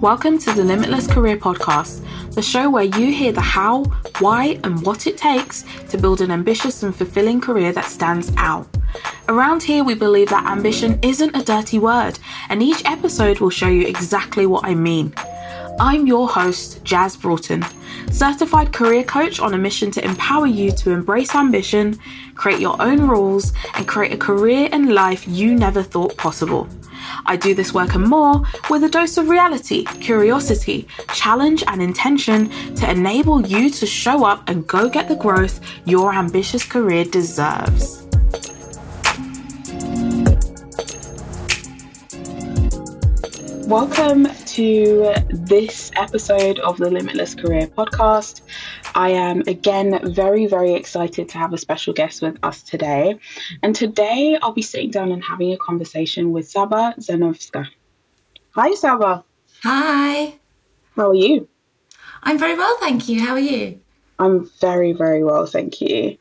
Welcome to the Limitless Career Podcast, the show where you hear the how, why, and what it takes to build an ambitious and fulfilling career that stands out. Around here, we believe that ambition isn't a dirty word, and each episode will show you exactly what I mean. I'm your host, Jazz Broughton, certified career coach on a mission to empower you to embrace ambition, create your own rules, and create a career and life you never thought possible. I do this work and more with a dose of reality, curiosity, challenge, and intention to enable you to show up and go get the growth your ambitious career deserves. Welcome to this episode of the Limitless Career Podcast. I am again very, very excited to have a special guest with us today. And today I'll be sitting down and having a conversation with Sabah Dzanowska. Hi, Sabah. Hi. How are you? I'm very well, thank you. How are you? I'm very, very well, thank you.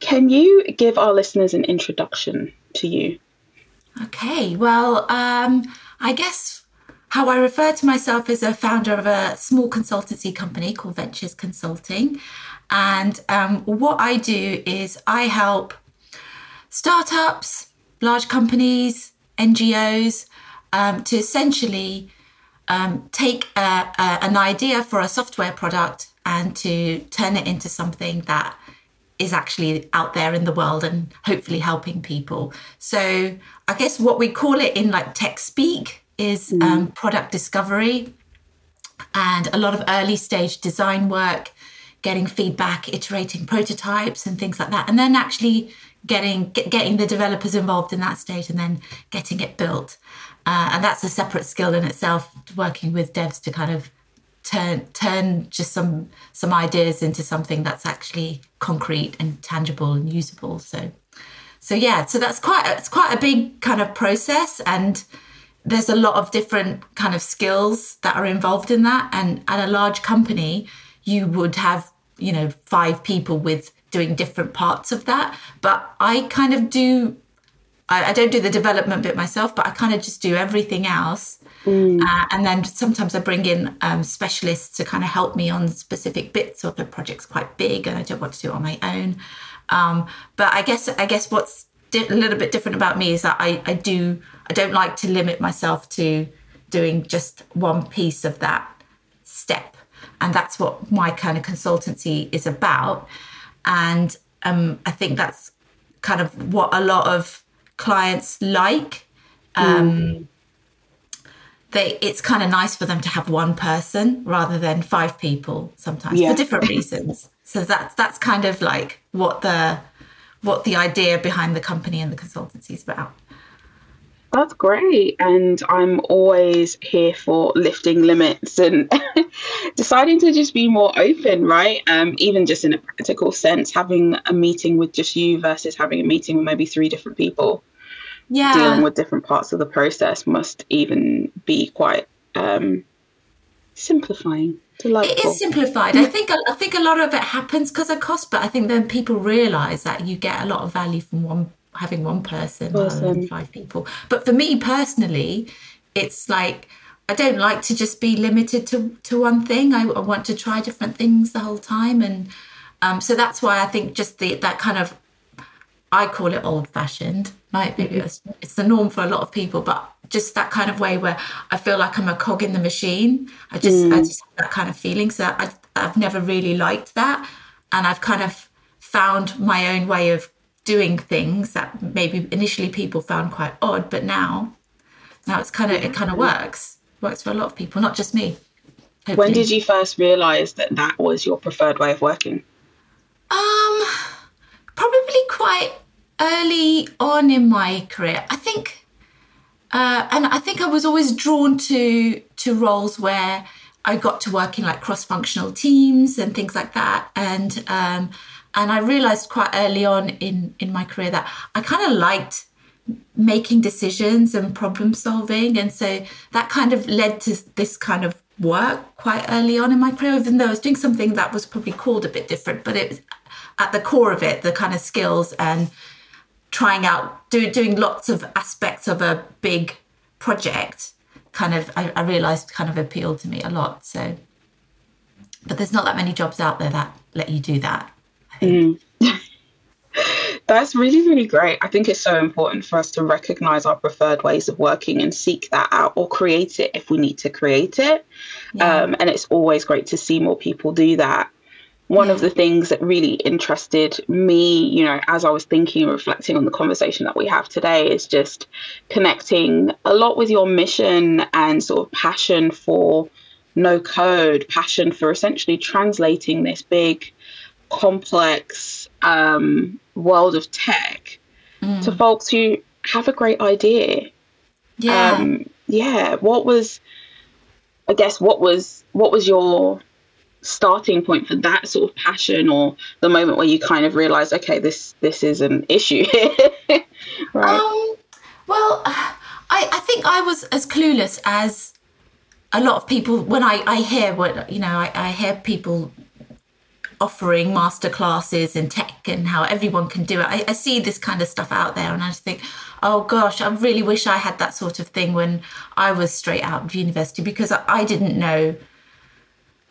Can you give our listeners an introduction to you? Okay, well, um, I guess how I refer to myself as a founder of a small consultancy company called Ventures Consulting. And um, what I do is I help startups, large companies, NGOs um, to essentially um, take a, a, an idea for a software product and to turn it into something that is actually out there in the world and hopefully helping people. So I guess what we call it in like tech speak is mm. um, product discovery and a lot of early stage design work, getting feedback, iterating prototypes and things like that, and then actually getting get, getting the developers involved in that stage and then getting it built. Uh, and that's a separate skill in itself, working with devs to kind of turn turn just some some ideas into something that's actually concrete and tangible and usable. So so yeah, so that's quite it's quite a big kind of process and there's a lot of different kind of skills that are involved in that. And at a large company you would have you know five people with doing different parts of that. But i kind of do i, I don't do the development bit myself but i kind of just do everything else. Mm. uh, and then sometimes i bring in um, specialists to kind of help me on specific bits of the project's quite big and i don't want to do it on my own. Um, but i guess i guess what's di- a little bit different about me is that I, I do I don't like to limit myself to doing just one piece of that step. And that's what my kind of consultancy is about. And um, I think that's kind of what a lot of clients like. Um, mm. They, it's kind of nice for them to have one person rather than five people sometimes yeah. for different reasons. so that's that's kind of like what the what the idea behind the company and the consultancy is about. That's great. And I'm always here for lifting limits and deciding to just be more open, right? Um, even just in a practical sense, having a meeting with just you versus having a meeting with maybe three different people. Yeah. Dealing with different parts of the process must even be quite um, simplifying. Delightful. It is simplified. I think I think a lot of it happens because of cost, but I think then people realise that you get a lot of value from one having one person, person. five people. But for me personally, it's like I don't like to just be limited to to one thing. I, I want to try different things the whole time, and um, so that's why I think just the that kind of I call it old fashioned. Might maybe mm-hmm. it's, it's the norm for a lot of people, but just that kind of way where I feel like I'm a cog in the machine. I just mm. I just have that kind of feeling. So I, I've never really liked that, and I've kind of found my own way of doing things that maybe initially people found quite odd, but now, now it's kind of it kind of works. Works for a lot of people, not just me. Hopefully. When did you first realize that that was your preferred way of working? Um, probably quite early on in my career. I think, uh, and I think I was always drawn to to roles where I got to work in like cross functional teams and things like that, and um, and I realized quite early on in in my career that I kind of liked making decisions and problem solving. And so that kind of led to this kind of work quite early on in my career even though I was doing something that was probably called a bit different but it was at the core of it the kind of skills and trying out do, doing lots of aspects of a big project kind of I, I realized kind of appealed to me a lot so but there's not that many jobs out there that let you do that mm. That's really, really great. I think it's so important for us to recognize our preferred ways of working and seek that out or create it if we need to create it. Yeah. Um, and it's always great to see more people do that one of the things that really interested me, you know, as I was thinking and reflecting on the conversation that we have today is just connecting a lot with your mission and sort of passion for no code, passion for essentially translating this big, complex um, world of tech mm. to folks who have a great idea. Yeah. Um, yeah. What was, I guess, what was, what was your starting point for that sort of passion or the moment where you kind of realize okay this this is an issue right. Um, well I, I think i was as clueless as a lot of people when i i hear what you know i, I hear people offering master classes in tech and how everyone can do it. I, I see this kind of stuff out there and i just think oh gosh i really wish i had that sort of thing when i was straight out of university because I, I didn't know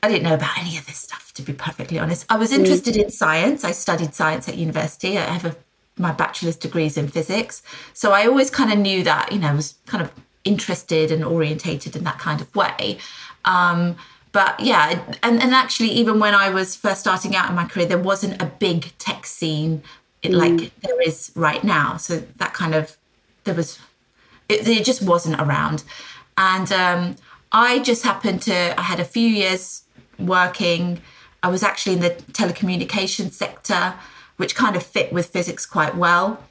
I didn't know about any of this stuff, to be perfectly honest. I was interested in science. I studied science at university. I have a, my bachelor's degrees in physics. So I always kind of knew that, you know, I was kind of interested and orientated in that kind of way. Um, but yeah, and, and actually, even when I was first starting out in my career, there wasn't a big tech scene mm. like there is right now. So that kind of, there was, it, it just wasn't around. And um, I just happened to, I had a few years working. I was actually in the telecommunications sector, which kind of fit with physics quite well.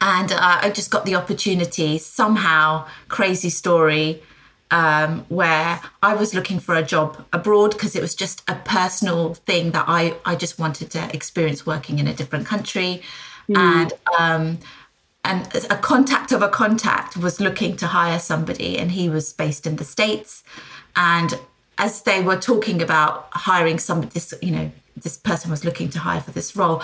And uh, I just got the opportunity, somehow, crazy story, um, where I was looking for a job abroad because it was just a personal thing that I, I just wanted to experience working in a different country. Mm. And um, and a contact of a contact was looking to hire somebody, and he was based in the States. And as they were talking about hiring somebody, this you know, this person was looking to hire for this role.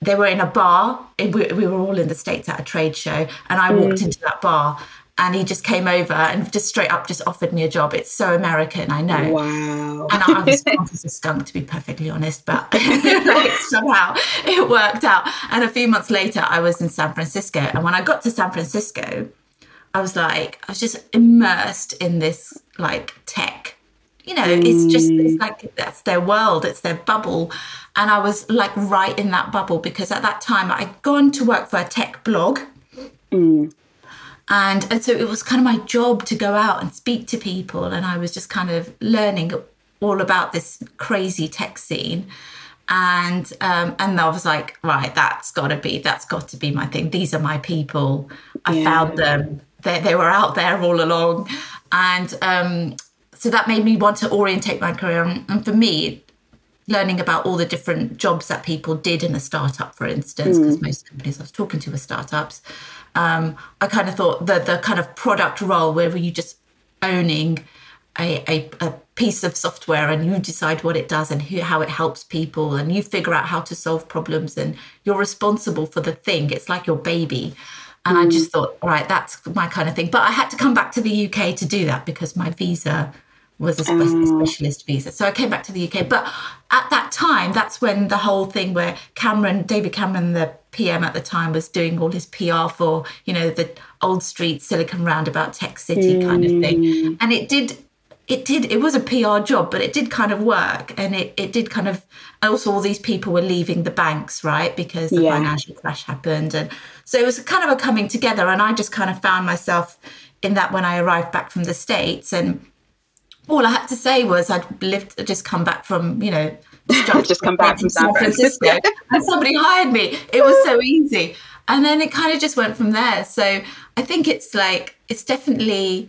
They were in a bar. We, we were all in the states at a trade show, and I mm. walked into that bar, and he just came over and just straight up just offered me a job. It's so American, I know. Wow. And I, was as a skunk, to be perfectly honest, but like, somehow it worked out. And a few months later, I was in San Francisco, and when I got to San Francisco, I was like, I was just immersed in this like tech you know mm. it's just it's mm. like that's their world it's their bubble and i was like right in that bubble because at that time i'd gone to work for a tech blog mm. and and so it was kind of my job to go out and speak to people and i was just kind of learning all about this crazy tech scene and um, and I was like, right, that's got to be that's got to be my thing. These are my people. I yeah. found them. They they were out there all along, and um, so that made me want to orientate my career. And for me, learning about all the different jobs that people did in a startup, for instance, because mm. most companies I was talking to were startups, um, I kind of thought the the kind of product role where you just owning a, a, a, piece of software and you decide what it does and who, how it helps people and you figure out how to solve problems and you're responsible for the thing. It's like your baby. And mm. I just thought, right, that's my kind of thing. But I had to come back to the UK to do that because my visa was a um, specialist visa. So I came back to the UK. But at that time, that's when the whole thing where Cameron, David Cameron, the PM at the time, was doing all his PR for, you know, the old street Silicon Roundabout Tech City kind of thing. Mm. And it did it did it was a PR job, but it did kind of work and it, it did kind of also all these people were leaving the banks, right? Because the yeah. financial crash happened. And so it was kind of a coming together. And I just kind of found myself in that when I arrived back from the States and all I had to say was I'd lived, just come back from, you know, just come back from San Francisco, and somebody hired me. It was so easy. And then it kind of just went from there. So I think it's like, it's definitely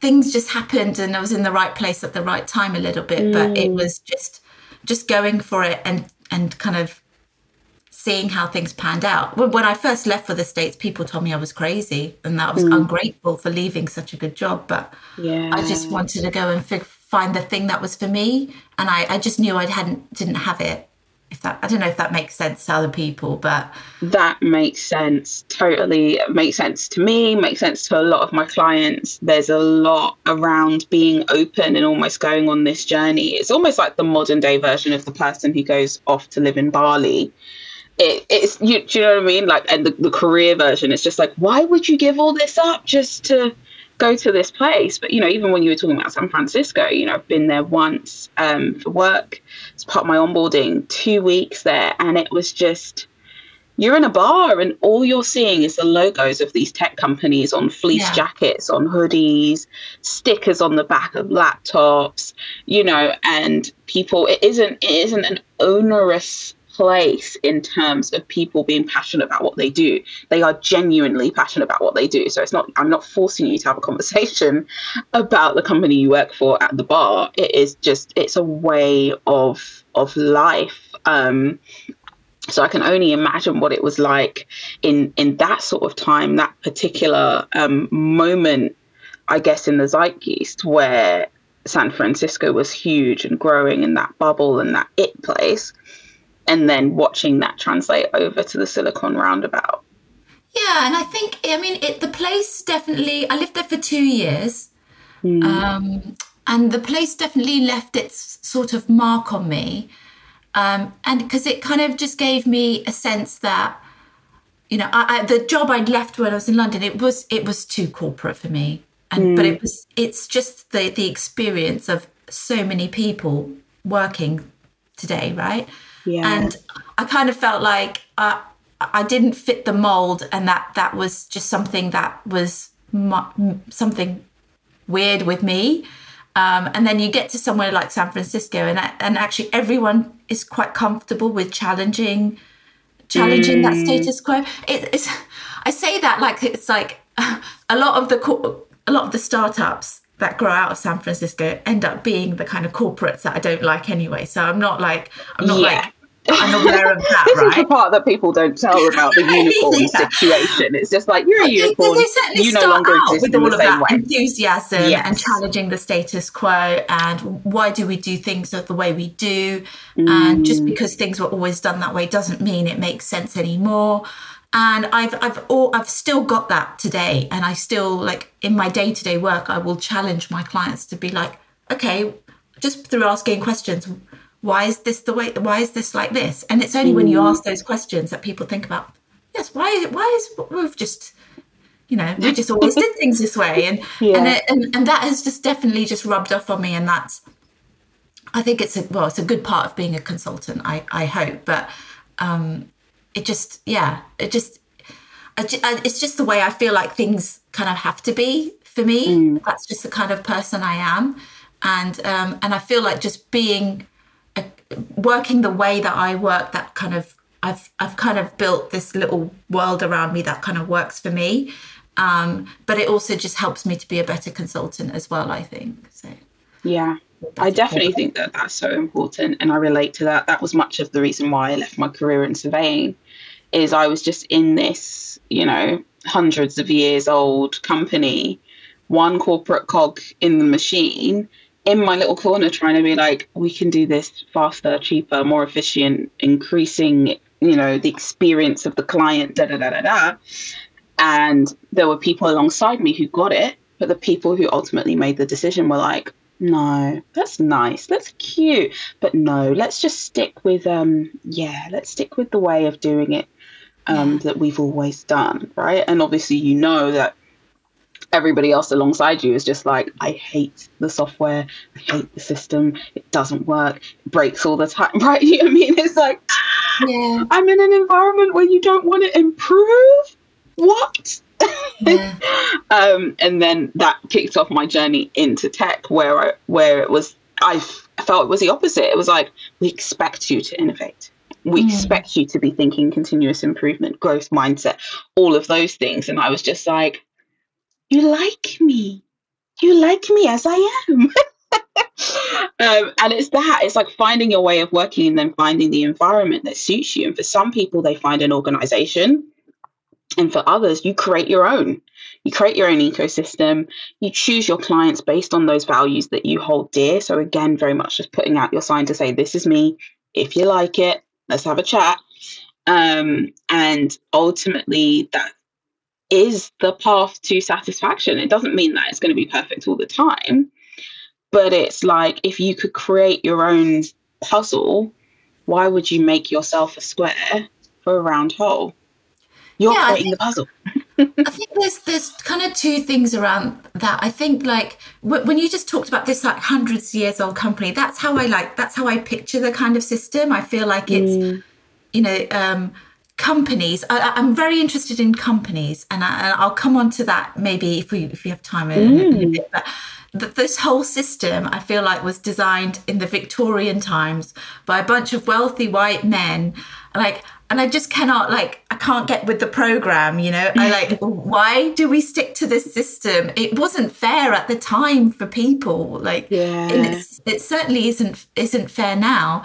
things just happened and I was in the right place at the right time a little bit, mm. but it mm. was just, just going for it and, and kind of seeing how things panned out. When I first left for the States, people told me I was crazy and that I was mm. ungrateful for leaving such a good job. But yeah. I just wanted to go and find the thing that was for me. And I, I just knew I hadn't didn't have it if that I don't know if that makes sense to other people, but that makes sense. Totally makes sense to me, makes sense to a lot of my clients. There's a lot around being open and almost going on this journey. It's almost like the modern day version of the person who goes off to live in Bali. It, it's you, do you know what I mean? Like, and the, the career version, it's just like, why would you give all this up just to go to this place. But you know, even when you were talking about San Francisco, you know, I've been there once um, for work. It's part of my onboarding. Two weeks there, and it was just you're in a bar and all you're seeing is the logos of these tech companies on fleece yeah. jackets, on hoodies, stickers on the back of laptops, you know, and people it isn't it isn't an onerous place in terms of people being passionate about what they do. They are genuinely passionate about what they do. So it's not I'm not forcing you to have a conversation about the company you work for at the bar. It is just it's a way of of life. Um, so I can only imagine what it was like in in that sort of time, that particular um, moment, I guess, in the zeitgeist where San Francisco was huge and growing in that bubble and that it place and then watching that translate over to the Silicon Roundabout. Yeah, and I think I mean it. The place definitely. I lived there for two years, mm. um, and the place definitely left its sort of mark on me, um, and because it kind of just gave me a sense that you know I, I, the job I'd left when I was in London it was it was too corporate for me, and mm. but it was it's just the the experience of so many people working today, right? Yeah. And I kind of felt like I, I didn't fit the mold, and that that was just something that was mu- something weird with me. Um, and then you get to somewhere like San Francisco, and and actually everyone is quite comfortable with challenging challenging mm. that status quo. It, it's I say that like it's like a lot of the a lot of the startups that grow out of San Francisco end up being the kind of corporates that I don't like anyway. So I'm not like I'm not yeah. like I'm aware of that, this right? is the part that people don't tell about the unicorn yeah. situation. It's just like you're a unicorn. They, you no longer exist with all of that way. enthusiasm yes. and challenging the status quo, and why do we do things the way we do? Mm. And just because things were always done that way doesn't mean it makes sense anymore and I've I've all I've still got that today, and I still like in my day to day work, I will challenge my clients to be like, okay, just through asking questions, why is this the way? Why is this like this? And it's only mm. when you ask those questions that people think about, yes, why is why is we've just you know we just always did things this way, and yeah. and, it, and and that has just definitely just rubbed off on me, and that's. I think it's a well, it's a good part of being a consultant. I I hope, but um, it just yeah it just it's just the way i feel like things kind of have to be for me mm. that's just the kind of person i am and um, and i feel like just being working the way that i work that kind of i've i've kind of built this little world around me that kind of works for me. Um, but it also just helps me to be a better consultant as well i think. So yeah I definitely think that that's so important, and I relate to that. That was much of the reason why I left my career in surveying, is I was just in this, you know, hundreds of years old company, one corporate cog in the machine, in my little corner, trying to be like, we can do this faster, cheaper, more efficient, increasing, you know, the experience of the client, da da da da da. And there were people alongside me who got it, but the people who ultimately made the decision were like, no, that's nice. That's cute. But no, let's just stick with um yeah, let's stick with the way of doing it um that we've always done, right? And obviously you know that everybody else alongside you is just like, I hate the software, I hate the system, it doesn't work, it breaks all the time, right? You know what I mean? It's like yeah. I'm in an environment where you don't want to improve. What? Yeah. um, and then that kicked off my journey into tech, where I, where it was I felt it was the opposite. It was like we expect you to innovate. We mm. expect you to be thinking continuous improvement, growth mindset, all of those things. And I was just like, you like me. You like me as I am. um, and it's that it's like finding your way of working and then finding the environment that suits you and for some people they find an organization and for others, you create your own. You create your own ecosystem. You choose your clients based on those values that you hold dear. So, again, very much just putting out your sign to say, This is me. If you like it, let's have a chat. Um, and ultimately, that is the path to satisfaction. It doesn't mean that it's going to be perfect all the time, but it's like if you could create your own puzzle, why would you make yourself a square for a round hole? You're yeah, creating think, the puzzle. I think there's there's kind of two things around that. I think like w- when you just talked about this like hundreds of years old company, that's how I like that's how I picture the kind of system. I feel like it's mm. you know um, companies. I, am very interested in companies, and, I, will come on to that maybe if we if we have time in, mm. in a bit. But this whole system I feel like was designed in the Victorian times by a bunch of wealthy white men. Like and I just cannot like I can't get with the program, you know. I like why do we stick to this system? It wasn't fair at the time for people. Like yeah. it certainly isn't isn't fair now.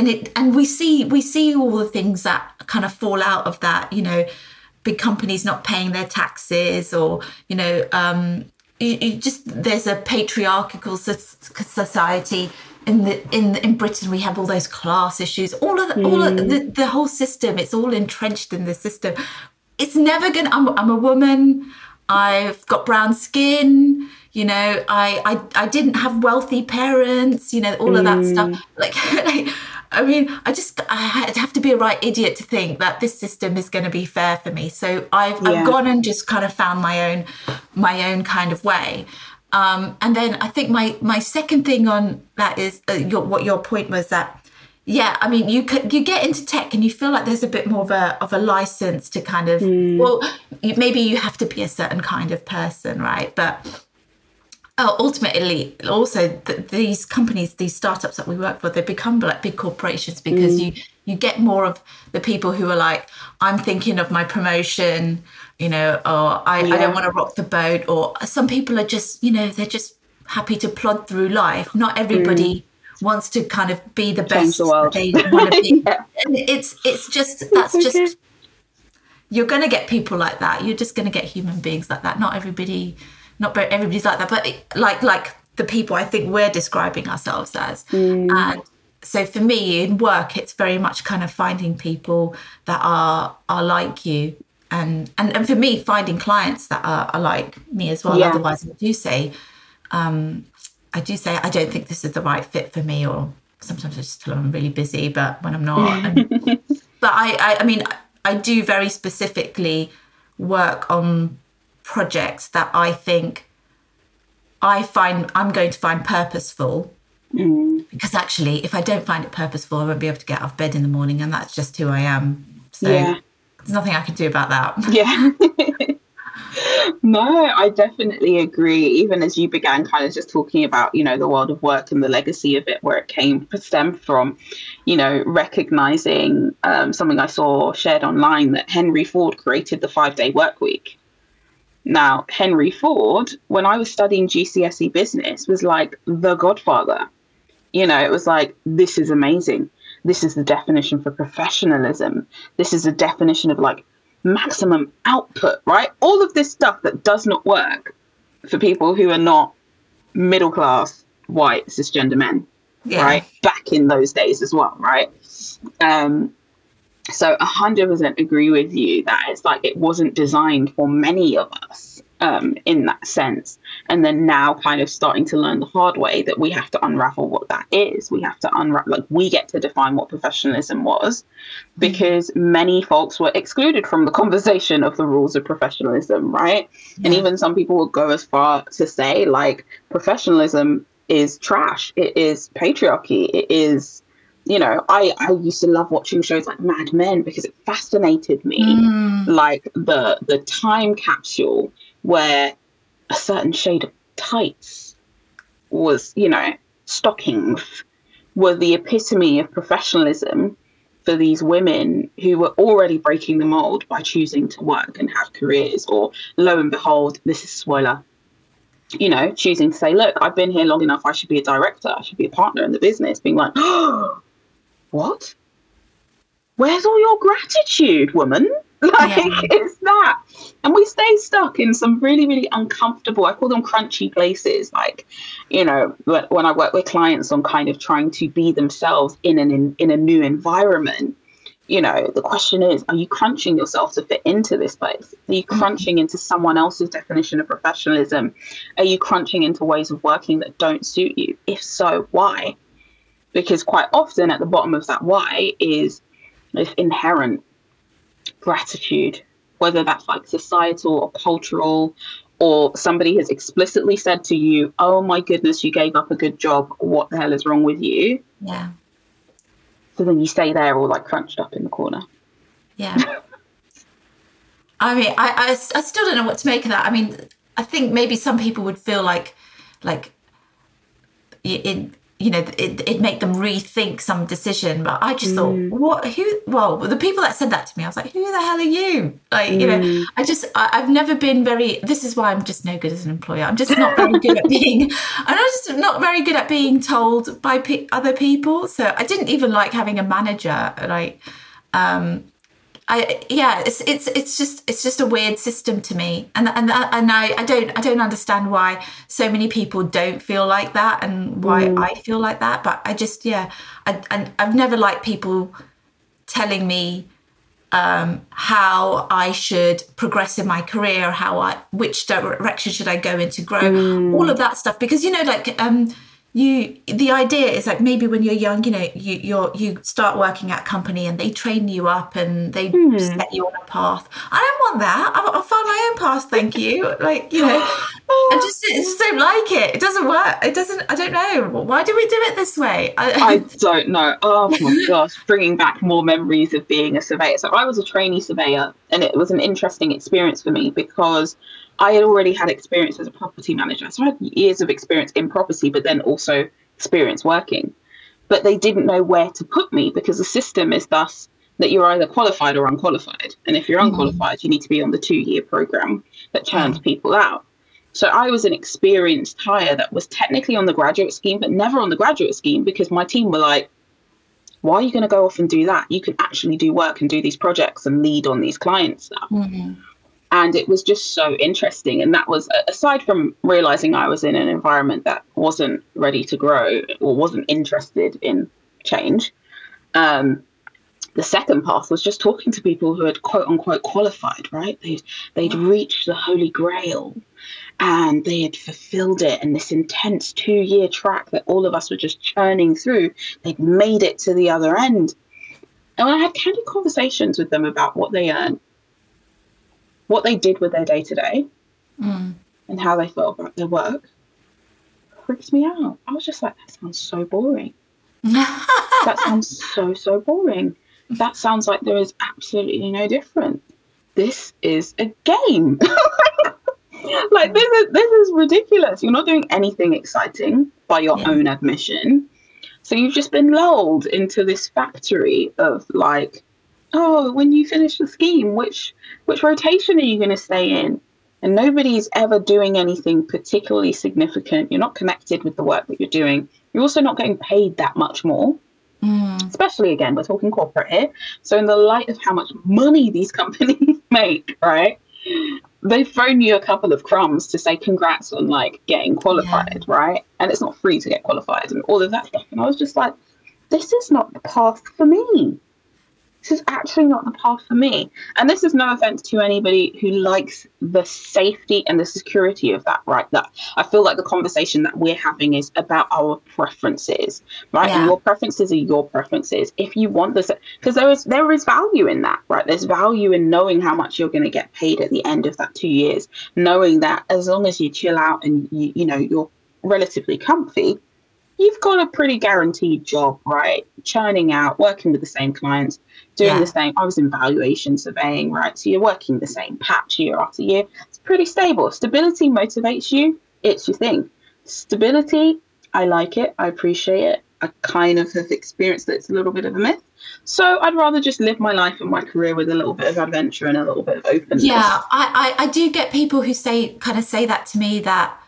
And it and we see we see all the things that kind of fall out of that, you know, big companies not paying their taxes or, you know, um you, you just there's a patriarchal society in the in in Britain we have all those class issues all of the, mm. all of the, hmm. the whole system it's all entrenched in the system it's never gonna I'm, I'm a woman I've got brown skin you know I, I I didn't have wealthy parents you know all of that mm. stuff like, like I mean, I just I have to be a right idiot to think that this system is going to be fair for me. So I've, yeah. I've gone and just kind of found my own my own kind of way. Um, and then I think my my second thing on that is uh, your, what your point was that yeah, I mean you could you get into tech and you feel like there's a bit more of a of a license to kind of mm. well maybe you have to be a certain kind of person, right? But uh, ultimately also these companies these startups that we work for they become like big corporations because mm. you you get more of the people who are like i'm thinking of my promotion you know or i, yeah. I don't want to rock the boat or some people are just you know they're just happy to plod through life not everybody mm. wants to kind of be the best the they want to be yeah. and it's it's just that's okay. just you're going to get people like that you're just going to get human beings like that not everybody not everybody's like that, but like like the people I think we're describing ourselves as. Mm. And so for me in work, it's very much kind of finding people that are are like you. And, and, and for me, finding clients that are, are like me as well. Yeah. Otherwise, I do say, um, I do say, I don't think this is the right fit for me. Or sometimes I just tell them I'm really busy, but when I'm not. and, but I, I, I mean, I do very specifically work on projects that I think I find I'm going to find purposeful. Mm. Because actually, if I don't find it purposeful, I won't be able to get out of bed in the morning, and that's just who I am. So yeah. there's nothing I can do about that. Yeah. no, I definitely agree. Even as you began kind of just talking about, you know, the world of work and the legacy of it, where it came stemmed from, you know, recognizing um, something I saw shared online that Henry Ford created the five day work week. Now, Henry Ford, when I was studying GCSE business, was like the godfather. You know, it was like, this is amazing. This is the definition for professionalism. This is the definition of like maximum output, right? All of this stuff that does not work for people who are not middle class, white, cisgender men, yeah. right? Back in those days as well, right? Um, so 100% agree with you that it's like it wasn't designed for many of us um, in that sense. And then now kind of starting to learn the hard way that we have to unravel what that is. We have to unravel, like, we get to define what professionalism was because many folks were excluded from the conversation of the rules of professionalism, right? Yeah. And even some people will go as far to say, like, professionalism is trash, it is patriarchy, it is you know, I, I used to love watching shows like Mad Men because it fascinated me, mm. like the the time capsule where a certain shade of tights was, you know, stockings were the epitome of professionalism for these women who were already breaking the mold by choosing to work and have careers, or lo and behold, this is spoiler, you know, choosing to say, look, I've been here long enough, I should be a director, I should be a partner in the business, being like, oh, what? Where's all your gratitude, woman? Like, yeah. it's that. And we stay stuck in some really, really uncomfortable, I call them crunchy places. Like, you know, when I work with clients on kind of trying to be themselves in an in, in a new environment, you know, the question is, are you crunching yourself to fit into this place? Are you mm-hmm. crunching into someone else's definition of professionalism? Are you crunching into ways of working that don't suit you? If so, why? Because quite often at the bottom of that why is this inherent gratitude, whether that's like societal or cultural, or somebody has explicitly said to you, Oh my goodness, you gave up a good job. What the hell is wrong with you? Yeah. So then you stay there all like crunched up in the corner. Yeah. I mean, I, I, I still don't know what to make of that. I mean, I think maybe some people would feel like, like, in you know, it, it make them rethink some decision. But I just mm. thought, what, who, well, the people that said that to me, I was like, who the hell are you? Like, mm. you know, mm. I just, I, have never been very, this is why I'm just no good as an employer. I'm just not very good at being, I'm just not very good at being told by pe- other people. So I didn't even like having a manager. Like, um, I yeah, it's it's it's just it's just a weird system to me, and and and I, I don't I don't understand why so many people don't feel like that and why mm. I feel like that. But I just yeah, I, and I've never liked people telling me um, how I should progress in my career, how I which direction should I go into grow, mm. all of that stuff. Because you know, like um, you the idea is like maybe when you're young you know you you're you start working at a company and they train you up and they mm. set you on a path. I don't want that. I will find my own path thank you. Like you know i just I just don't like it. It doesn't work. It doesn't i don't know. Why do we do it this way? I, I don't know. Oh my gosh bringing back more memories of being a surveyor. So i was a trainee surveyor and it was an interesting experience for me because I had already had experience as a property manager. So I had years of experience in property, but then also experience working. But they didn't know where to put me because the system is thus that you're either qualified or unqualified. And if you're mm-hmm. unqualified, you need to be on the two year program that churns mm-hmm. people out. So I was an experienced hire that was technically on the graduate scheme, but never on the graduate scheme because my team were like, why are you going to go off and do that? You can actually do work and do these projects and lead on these clients stuff. Mm-hmm and it was just so interesting. And that was aside from realizing i was in an environment that wasn't ready to grow or wasn't interested in change um, the second path was just talking to people who had quote unquote qualified right? They'd, they'd reached the holy grail and they had fulfilled it. In this intense two year track that all of us were just churning through they'd made it to the other end. And i had candid conversations with them about what they earned what they did with their day to day and how they felt about their work freaks me out. I was just like, that sounds so boring. that sounds so, so boring. That sounds like there is absolutely no difference. This is a game. like this is this is ridiculous. You're not doing anything exciting by your yeah. own admission. So you've just been lulled into this factory of like oh, when you finish the scheme, which which rotation are you going to stay in? And nobody's ever doing anything particularly significant. You're not connected with the work that you're doing. You're also not getting paid that much more. Mm. Especially again, we're talking corporate here. So in the light of how much money these companies make, right? They've thrown you a couple of crumbs to say congrats on like getting qualified, yeah. right? And it's not free to get qualified and all of that stuff. And I was just like, this is not the path for me this is actually not the path for me. And this is no offense to anybody who likes the safety and the security of that, right? That I feel like the conversation that we're having is about our preferences, right? Yeah. And your preferences are your preferences. If you want this, because there is there is value in that, right? There's value in knowing how much you're going to get paid at the end of that two years, knowing that as long as you chill out and you you know you're relatively comfy, you've got a pretty guaranteed job, right? Churning out, working with the same clients, doing yeah. the same. I was in valuation surveying, right? So you're working the same patch year after year. It's pretty stable. Stability motivates you. It's your thing. Stability, I like it. I appreciate it. I kind of have experienced that it's a little bit of a myth. So I'd rather just live my life and my career with a little bit of adventure and a little bit of openness. Yeah, I, I, I do get people who say kind of say that to me that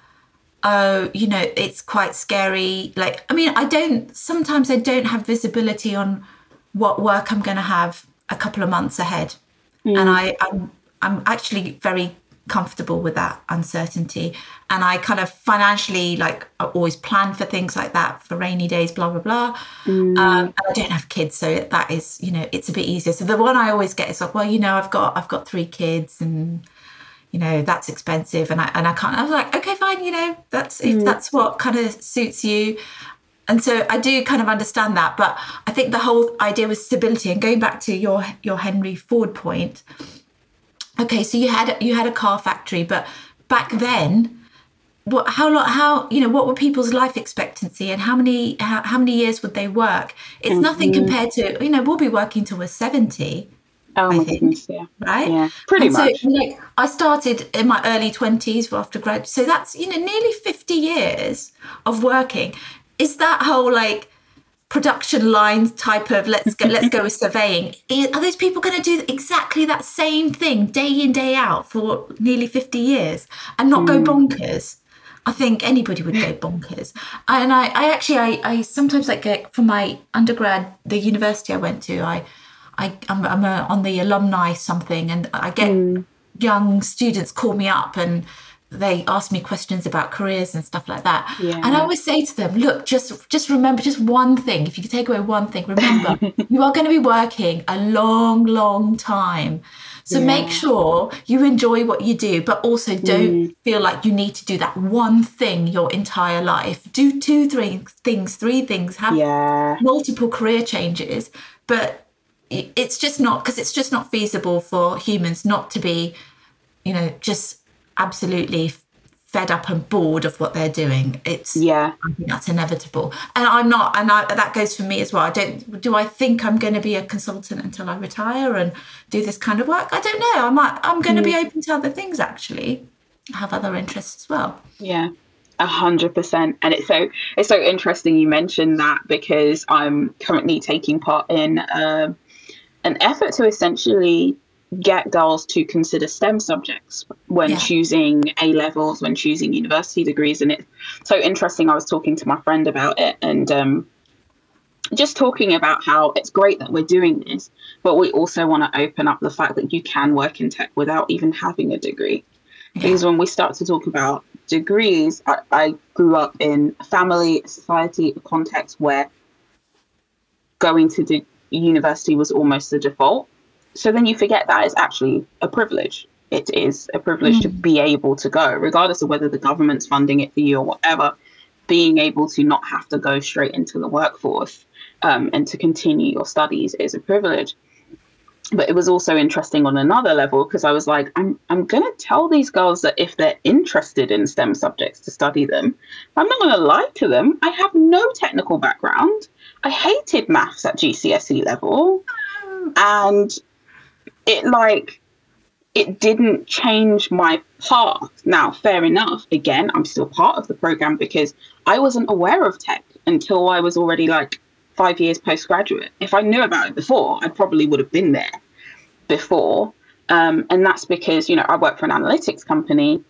oh, you know, it's quite scary. Like, I mean, I don't, sometimes I don't have visibility on what work I'm going to have a couple of months ahead. Mm. And I, I'm, I'm actually very comfortable with that uncertainty. And I kind of financially, like, I always plan for things like that for rainy days, blah, blah, blah. Mm. Um, and I don't have kids, so that is, you know, it's a bit easier. So the one I always get is like, well, you know, I've got, I've got three kids and, you know, that's expensive. And I, and I can't, I was like, okay, fine, you know, that's, mm. if that's what kind of suits you. And so I do kind of understand that, but I think the whole idea was stability. And going back to your your Henry Ford point, okay, so you had you had a car factory, but back then, what how long how you know what were people's life expectancy and how many how, how many years would they work? It's mm-hmm. nothing compared to you know we'll be working till we're seventy. Oh I my think, goodness, yeah. Right? Yeah, pretty and much. So, like, I started in my early 20s after grad. So that's, you know, nearly 50 years of working. Is that whole like production lines type of let's go let's go with surveying are those people going to do exactly that same thing day in day out for nearly 50 years and not mm. go hmm. bonkers i think anybody would go bonkers and i, I actually I, I sometimes like for my undergrad the university i went to i i i'm, I'm a, on the alumni something and i get mm. young students call me up and they ask me questions about careers and stuff like that. Yeah. And I always say to them, look, just just remember just one thing. If you could take away one thing, remember you are going to be working a long, long time. So yeah. make sure you enjoy what you do, but also don't mm. feel like you need to do that one thing your entire life. Do two, three things, three things, have yeah. multiple career changes, but it's just not because it's just not feasible for humans not to be, you know, just absolutely fed up and bored of what they're doing. It's yeah, I think that's inevitable. And I'm not, and I, that goes for me as well. I don't. Do I think I'm going to be a consultant until I retire and do this kind of work? I don't know. I might. I'm going to mm. be open to other things. Actually, I have other interests as well. Yeah. A hundred percent, and it's so it's so interesting you mentioned that because I'm currently taking part in uh, an effort to essentially get girls to consider STEM subjects when yeah. choosing A levels, when choosing university degrees. And it's so interesting. I was talking to my friend about it and um, just talking about how it's great that we're doing this, but we also want to open up the fact that you can work in tech without even having a degree. Yeah. Because when we start to talk about degrees, I, I grew up in a family, society, a context where going to the university was almost the default so then you forget that it's actually a privilege. It is a privilege mm. to be able to go, regardless of whether the government's funding it for you or whatever. Being able to not have to go straight into the workforce um, and to continue your studies is a privilege. But it was also interesting on another level because I was like, I'm, I'm to tell these girls that if they're interested in STEM subjects to study them, I'm not to lie to them. I have no technical background. I hated maths at GCSE level. And it like it didn't change my path. Now, fair enough. Again, I'm still part of the program because I wasn't aware of tech until I was already like five years postgraduate. If I knew about it before, I probably would have been there before. Um, and that's because, you know, I work for an analytics company,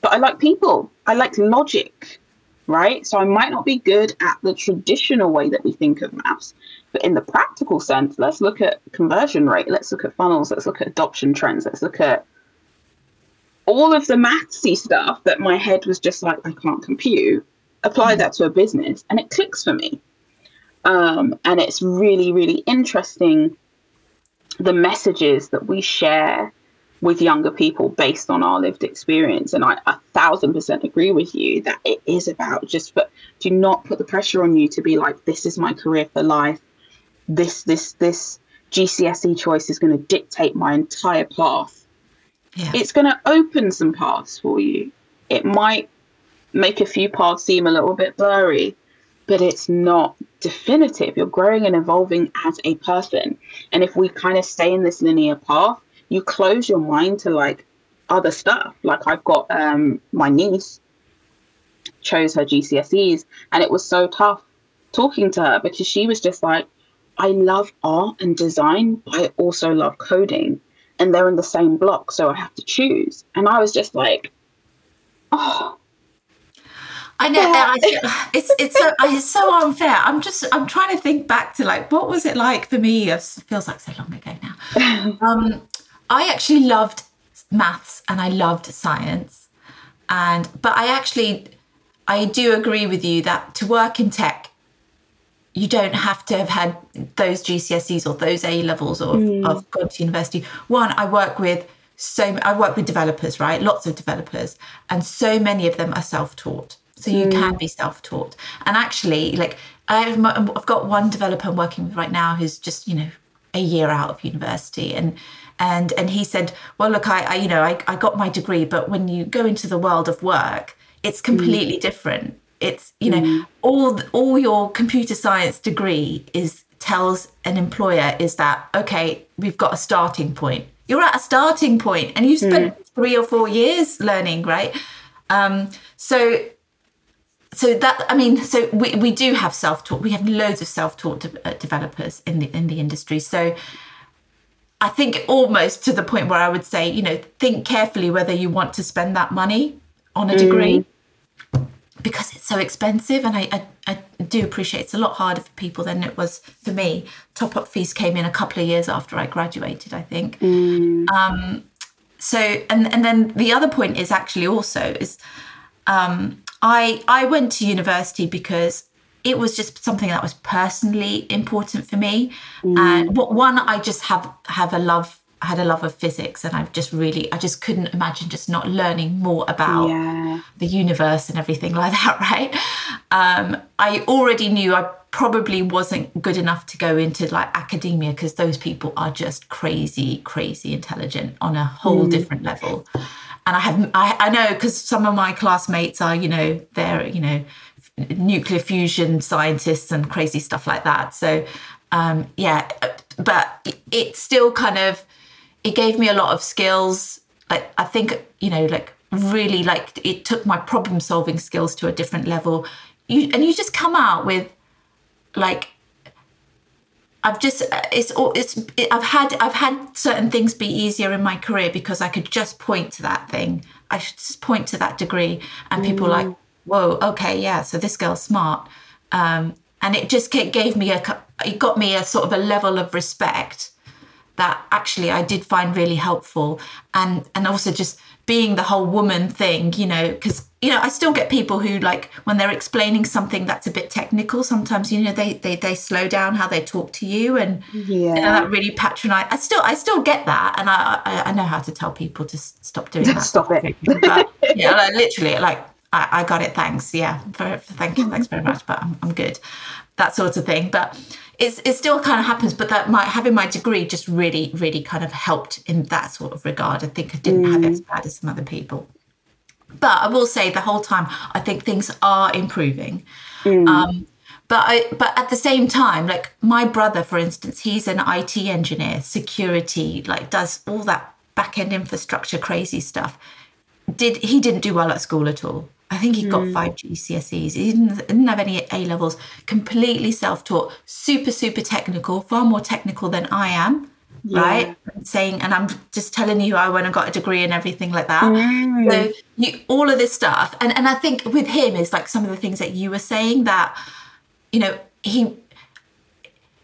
but I like people. I like logic right? So I might not be good at the traditional way that we think of maths, but in the practical sense, let's look at conversion rate, let's look at funnels, let's look at adoption trends, let's look at all of the mathsy stuff that my head was just like, I can't compute. Apply that to a business and it clicks for me. Um, and it's really, really interesting the messages that we share with younger people based on our lived experience. And I a thousand percent agree with you that it is about just but do not put the pressure on you to be like, this is my career for life. This this this GCSE choice is going to dictate my entire path. Yeah. It's going to open some paths for you. It might make a few paths seem a little bit blurry, but it's not definitive. You're growing and evolving as a person. And if we kind of stay in this linear path, you close your mind to like other stuff. Like I've got um, my niece chose her GCSEs, and it was so tough talking to her because she was just like, I love art and design, but I also love coding, and they're in the same block, so I have to choose. And I was just like, oh. I know I, it's it's so it's so unfair. I'm just I'm trying to think back to like what was it like for me? It feels like so long ago now. Um, I actually loved maths and I loved science. And but I actually I do agree with you that to work in tech, you don't have to have had those GCSEs or those A levels or mm. of gone to university. One, I work with so I work with developers, right? Lots of developers, and so many of them are self-taught. So you mm. can be self-taught. And actually, like I've, I've got one developer I'm working with right now who's just you know a year out of university, and and and he said, well, look, I, I you know I, I got my degree, but when you go into the world of work, it's completely mm. different. It's you know mm. all all your computer science degree is tells an employer is that okay, we've got a starting point you're at a starting point and you've spent mm. three or four years learning right um, so so that i mean so we, we do have self-taught we have loads of self-taught de- uh, developers in the in the industry so i think almost to the point where i would say you know think carefully whether you want to spend that money on a degree mm. because it's so expensive and I, I I do appreciate it's a lot harder for people than it was for me. Top up fees came in a couple of years after I graduated, I think. Mm. Um, so, and and then the other point is actually also is um, I I went to university because it was just something that was personally important for me, mm. and what one I just have have a love had a love of physics and I've just really I just couldn't imagine just not learning more about yeah. the universe and everything like that right um, I already knew I probably wasn't good enough to go into like academia because those people are just crazy crazy intelligent on a whole mm. different level and I have I, I know because some of my classmates are you know they're you know nuclear fusion scientists and crazy stuff like that so um, yeah but it's still kind of it gave me a lot of skills. Like I think, you know, like really like it took my problem solving skills to a different level. You and you just come out with like I've just it's all it's it, I've had I've had certain things be easier in my career because I could just point to that thing. I should just point to that degree, and people mm. like, whoa, okay, yeah, so this girl's smart, um, and it just gave me a it got me a sort of a level of respect that actually I did find really helpful and and also just being the whole woman thing you know because you know I still get people who like when they're explaining something that's a bit technical sometimes you know they they, they slow down how they talk to you and yeah you know, that really patronize I still I still get that and I, I, I know how to tell people to stop doing that stop it but yeah like, literally like I, I got it thanks yeah for, for, thank you thanks very much but I'm, I'm good that sort of thing but it's, it still kind of happens, but that my having my degree just really, really kind of helped in that sort of regard. I think I didn't mm. have it as bad as some other people. But I will say the whole time, I think things are improving. Mm. Um, but I, but at the same time, like my brother, for instance, he's an IT engineer, security, like does all that back end infrastructure, crazy stuff. Did he didn't do well at school at all? I think he got mm. five GCSEs. He didn't, didn't have any A levels. Completely self-taught, super super technical, far more technical than I am. Yeah. Right, saying, and I'm just telling you, I went and got a degree and everything like that. Mm. So you, all of this stuff, and and I think with him is like some of the things that you were saying that, you know, he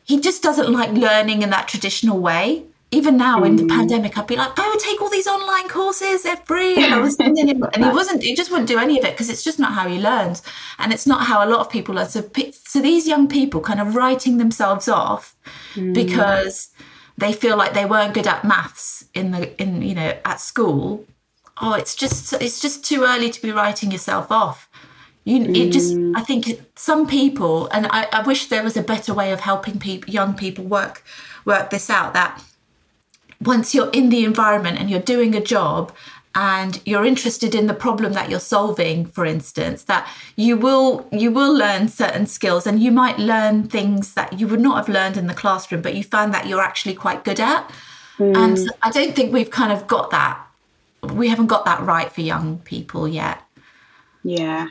he just doesn't like learning in that traditional way even now mm. in the mm. pandemic, I'd be like, I would take all these online courses, they're free. And I was sending him, and he wasn't, he just wouldn't do any of it because it's just not how he learns. And it's not how a lot of people learn. So, so these young people kind of writing themselves off mm. because they feel like they weren't good at maths in the, in, you know, at school. Oh, it's just, it's just too early to be writing yourself off. You, it just, mm. I think some people, and I, I wish there was a better way of helping people, young people work, work this out that once you're in the environment and you're doing a job and you're interested in the problem that you're solving for instance that you will you will learn certain skills and you might learn things that you would not have learned in the classroom but you find that you're actually quite good at. Mm. and i don't think we've kind of got that we haven't got that right for young people yet. Yeah.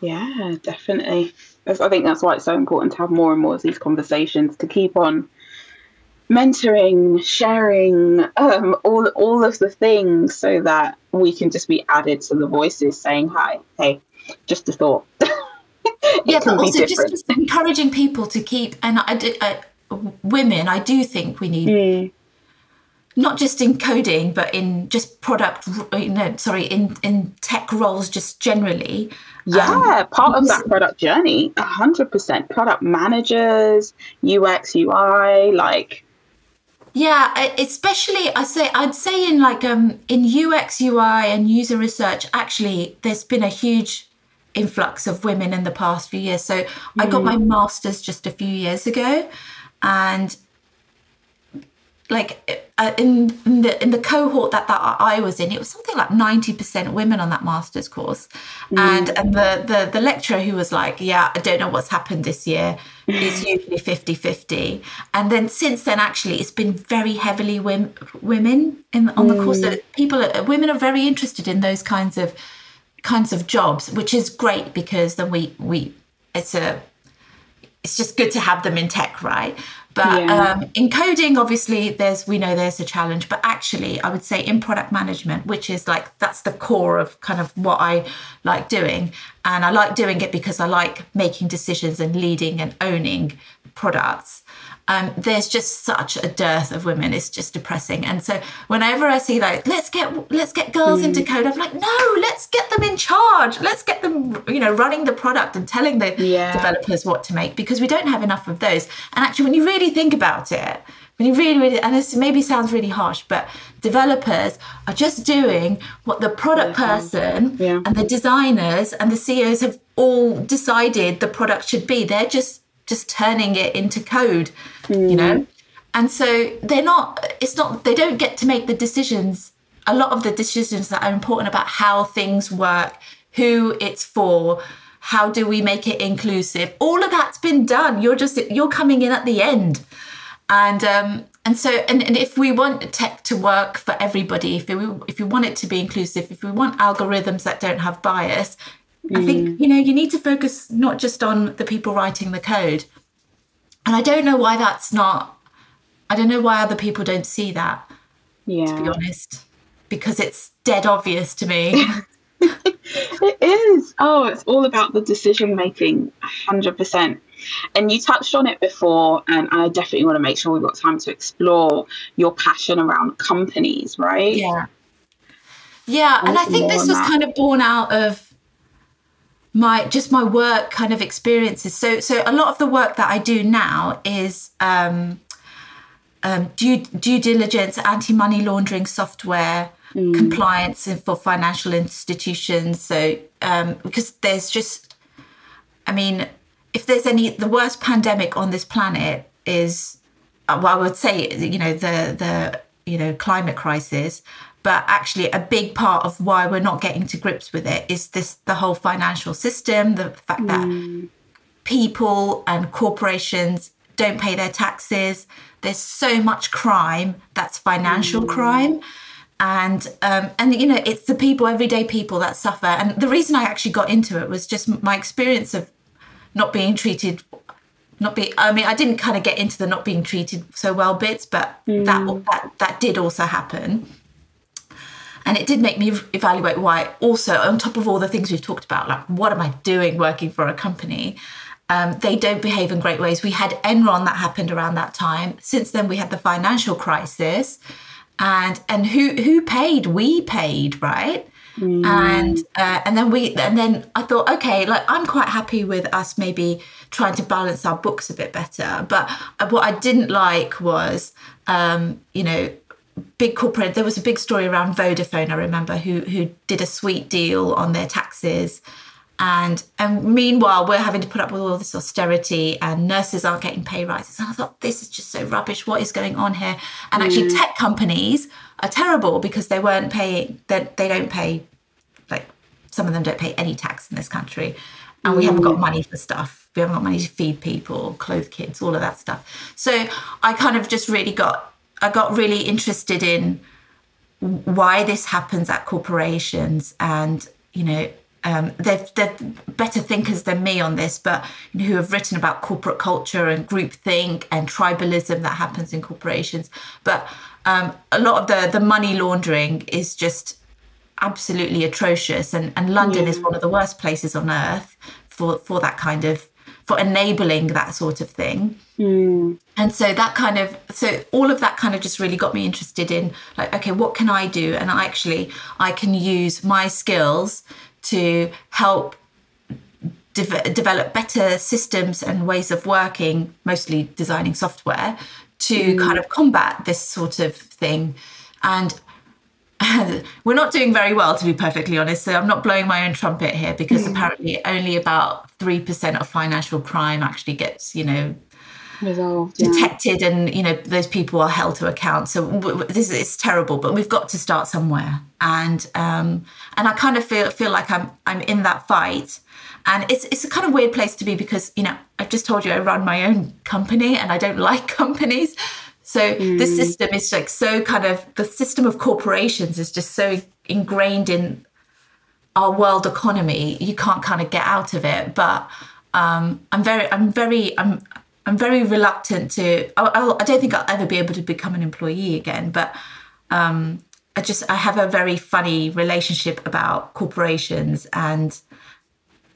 Yeah definitely. I think that's why it's so important to have more and more of these conversations to keep on mentoring, sharing, um, all all of the things, so that we can just be added to the voices saying, "Hi, hey, just a thought." yeah, but also just, just, encouraging people to keep. And I, do, I, women, I do think we need. Mm. not just in coding, but in just product, you know, sorry, in, in tech roles just generally. Yeah, um, part of that product journey, 100%. Product managers, UX, UI, like. Yeah, especially I say I'd say in like um in UX, UI, and user research. Actually, there's been a huge influx of women in the past few years. So mm. I got mm. my master's just a few years ago, and like uh, in, in, the in the cohort that, that I was in, it was something like ninety percent women on that master's course, mm. and and the, the the lecturer who was like, yeah, I don't know what's happened this year. It's usually 50-50. and then since then, actually, it's been very heavily women women in on the course. So mm. people, are, women are very interested in those kinds of kinds of jobs, which is great because then we we it's a it's just good to have them in tech, right? But yeah. um, in coding, obviously, there's we know there's a challenge. But actually, I would say in product management, which is like that's the core of kind of what I like doing, and I like doing it because I like making decisions and leading and owning products um, there's just such a dearth of women. It's just depressing. And so whenever I see like, let's get let's get girls mm. into code, I'm like, no, let's get them in charge. Let's get them, you know, running the product and telling the yeah. developers what to make because we don't have enough of those. And actually, when you really think about it, when you really, really, and this maybe sounds really harsh, but developers are just doing what the product yeah. person yeah. and the designers and the CEOs have all decided the product should be. They're just just turning it into code, mm. you know? And so they're not, it's not, they don't get to make the decisions, a lot of the decisions that are important about how things work, who it's for, how do we make it inclusive. All of that's been done. You're just, you're coming in at the end. And, um, and so, and, and if we want tech to work for everybody, if we, if we want it to be inclusive, if we want algorithms that don't have bias, Mm. I think, mm. you know, you need to focus not just on the people writing the code. And I don't know why that's not, I don't know why other people don't see that, yeah. to be honest, because it's dead obvious to me. it is. Oh, it's all about the decision making, 100%. And you touched on it before, and I definitely want to make sure we've got time to explore your passion around companies, right? Yeah. Yeah, and I think this was kind of born out of my just my work kind of experiences. So so a lot of the work that I do now is um, um, due due diligence, anti money laundering software. Mm. compliance for financial institutions so um, because there's just i mean if there's any the worst pandemic on this planet is uh, well i would say you know the the you know climate crisis but actually a big part of why we're not getting to grips with it is this the whole financial system the fact mm. that people and corporations don't pay their taxes there's so much crime that's financial mm. crime and um, and you know it's the people everyday people that suffer and the reason i actually got into it was just my experience of not being treated not be i mean i didn't kind of get into the not being treated so well bits but mm. that that that did also happen and it did make me evaluate why, also, on top of all the things we've talked about, like what am I doing working for a company? Um, they don't behave in great ways. We had Enron that happened around that time. Since then, we had the financial crisis, and and who who paid? We paid, right? Mm. And uh, and then we and then I thought, okay, like I'm quite happy with us maybe trying to balance our books a bit better. But what I didn't like was, um, you know, big corporate there was a big story around Vodafone I remember who who did a sweet deal on their taxes. And and meanwhile we're having to put up with all this austerity and nurses aren't getting pay rises. And I thought this is just so rubbish. What is going on here? And actually mm. tech companies are terrible because they weren't paying they, they don't pay like some of them don't pay any tax in this country. And we haven't got mm. money for stuff. We haven't got money to feed people clothe kids all of that stuff. So I kind of just really got I got really interested in why this happens at corporations and you know um, they're, they're better thinkers than me on this, but you know, who have written about corporate culture and groupthink and tribalism that happens in corporations. But um, a lot of the the money laundering is just absolutely atrocious, and and London yeah. is one of the worst places on earth for for that kind of for enabling that sort of thing. Mm. And so that kind of, so all of that kind of just really got me interested in like, okay, what can I do? And I actually, I can use my skills to help de- develop better systems and ways of working, mostly designing software, to mm. kind of combat this sort of thing. And we're not doing very well, to be perfectly honest. So I'm not blowing my own trumpet here because mm. apparently only about three percent of financial crime actually gets, you know, resolved, detected, yeah. and you know those people are held to account. So this is terrible, but we've got to start somewhere. And um, and I kind of feel feel like I'm I'm in that fight. And it's it's a kind of weird place to be because you know I've just told you I run my own company and I don't like companies. So mm. this system is like so kind of the system of corporations is just so ingrained in our world economy. You can't kind of get out of it. But um, I'm very, I'm very, I'm, I'm very reluctant to. I, I, don't think I'll ever be able to become an employee again. But um, I just, I have a very funny relationship about corporations, and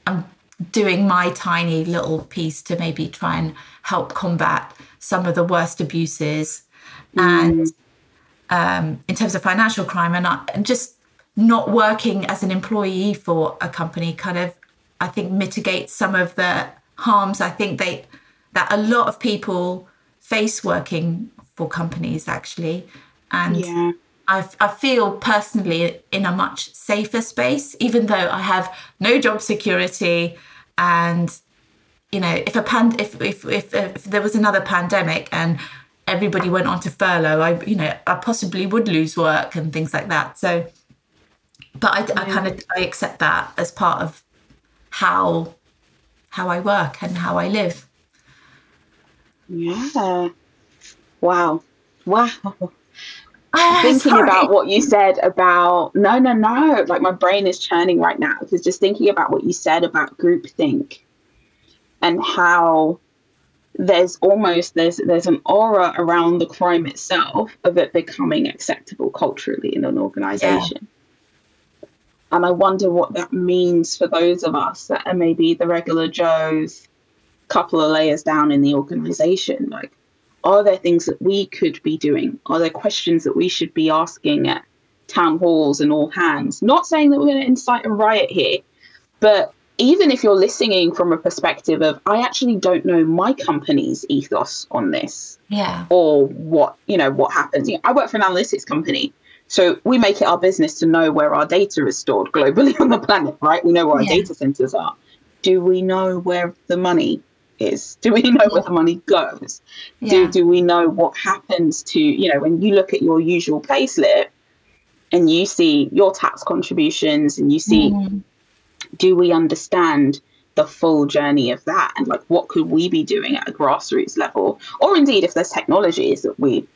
I'm doing my tiny little piece to maybe try and help combat some of the worst abuses mm. and um, in terms of financial crime and, I, and just not working as an employee for a company kind of i think mitigates some of the harms i think they that a lot of people face working for companies actually and yeah. I, I feel personally in a much safer space even though i have no job security and you know if a pan if if if, if there was another pandemic and everybody went on to furlough i you know i possibly would lose work and things like that. So but i, yeah. I kind of i accept that as part of how how i work and how i live. Yeah. Wow. Wow. Oh, thinking sorry. about what you said about no no no. Like my brain is churning right now because just thinking about what you said about groupthink and how there's almost there's there's an aura around the crime itself of it becoming acceptable culturally in an organization. Yeah. And I wonder what that means for those of us that are maybe the regular Joes, couple of layers down in the organization. Like, are there things that we could be doing? Are there questions that we should be asking at town halls and all hands? Not saying that we're going to incite a riot here, but even if you're listening from a perspective of i actually don't know my company's ethos on this yeah. or what you know what happens. You know, i work for an analytics company so we make it our business to know where our data is stored globally on the planet right? We know where our yeah. data centers are. Do we know where the money is? Do we know where the money goes? Yeah. do, do we know what happens to you know when you look at your usual payslip and you see your tax contributions and you see mm do we understand the full journey of that and like what could we be doing at a grassroots level or indeed if there's technologies that we